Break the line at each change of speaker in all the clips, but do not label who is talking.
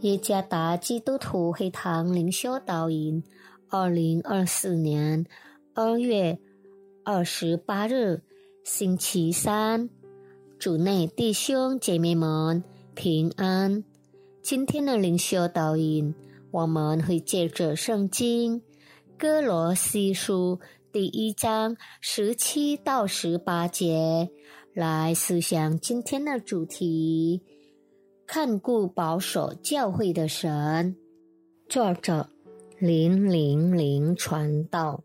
耶加达基督徒会堂灵修导引，二零二四年二月二十八日，星期三，主内弟兄姐妹们平安。今天的灵修导引，我们会借着圣经哥罗西书第一章十七到十八节来思想今天的主题。看顾保守教会的神，作者零零零传道。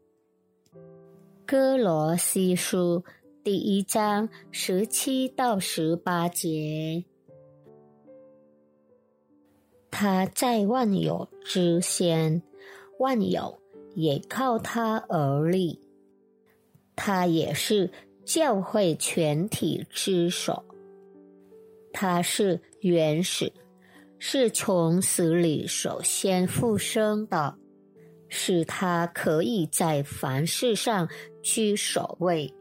哥罗西书第一章十七到十八节，他在万有之先，万有也靠他而立，他也是教会全体之首。他是原始，是从死里首先复生的，使他可以在凡事上居首位。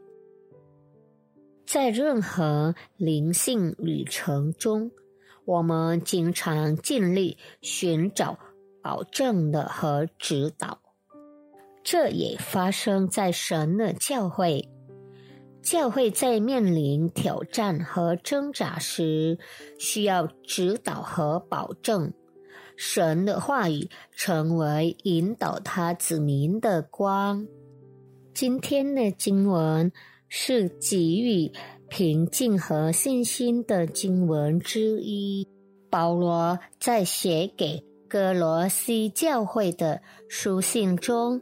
在任何灵性旅程中，我们经常尽力寻找保证的和指导，这也发生在神的教会。教会在面临挑战和挣扎时，需要指导和保证。神的话语成为引导他子民的光。今天的经文是给予平静和信心的经文之一。保罗在写给哥罗西教会的书信中。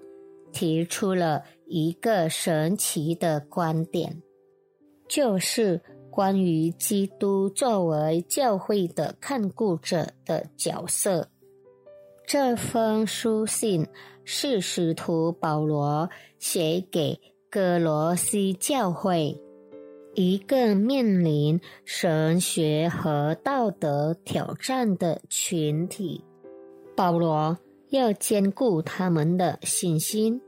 提出了一个神奇的观点，就是关于基督作为教会的看顾者的角色。这封书信是使徒保罗写给哥罗西教会，一个面临神学和道德挑战的群体。保罗。要兼顾他们的信心，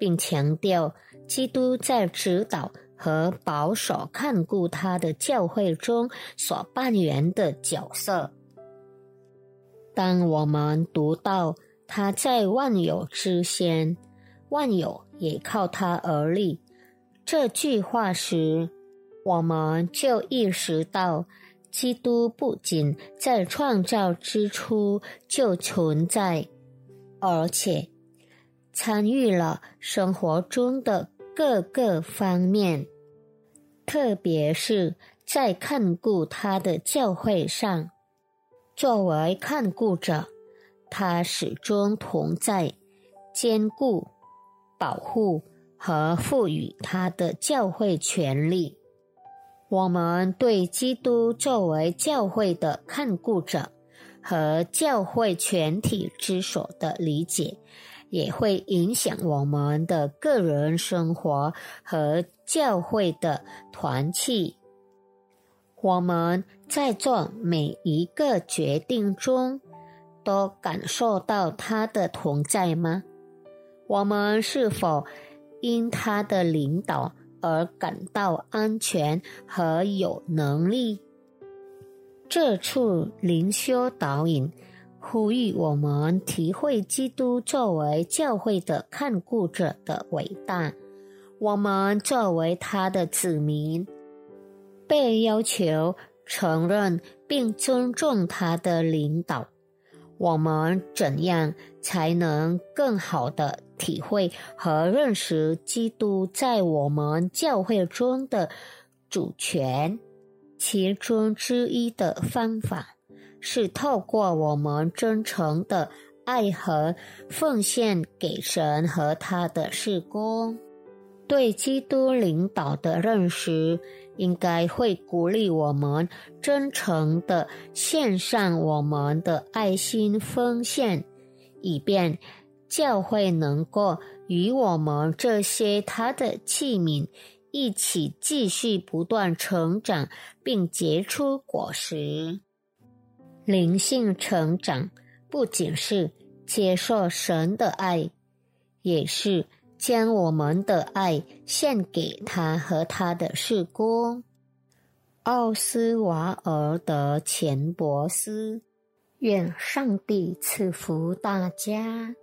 并强调基督在指导和保守看顾他的教会中所扮演的角色。当我们读到他在万有之先，万有也靠他而立这句话时，我们就意识到，基督不仅在创造之初就存在。而且参与了生活中的各个方面，特别是在看顾他的教会上。作为看顾者，他始终同在，兼顾、保护和赋予他的教会权利。我们对基督作为教会的看顾者。和教会全体之所的理解，也会影响我们的个人生活和教会的团契。我们在做每一个决定中，都感受到他的同在吗？我们是否因他的领导而感到安全和有能力？这处灵修导引呼吁我们体会基督作为教会的看顾者的伟大。我们作为他的子民，被要求承认并尊重他的领导。我们怎样才能更好的体会和认识基督在我们教会中的主权？其中之一的方法是透过我们真诚的爱和奉献给神和他的事工。对基督领导的认识，应该会鼓励我们真诚的献上我们的爱心奉献，以便教会能够与我们这些他的器皿。一起继续不断成长，并结出果实。灵性成长不仅是接受神的爱，也是将我们的爱献给他和他的事工。奥斯瓦尔德·钱伯斯愿上帝赐福大家。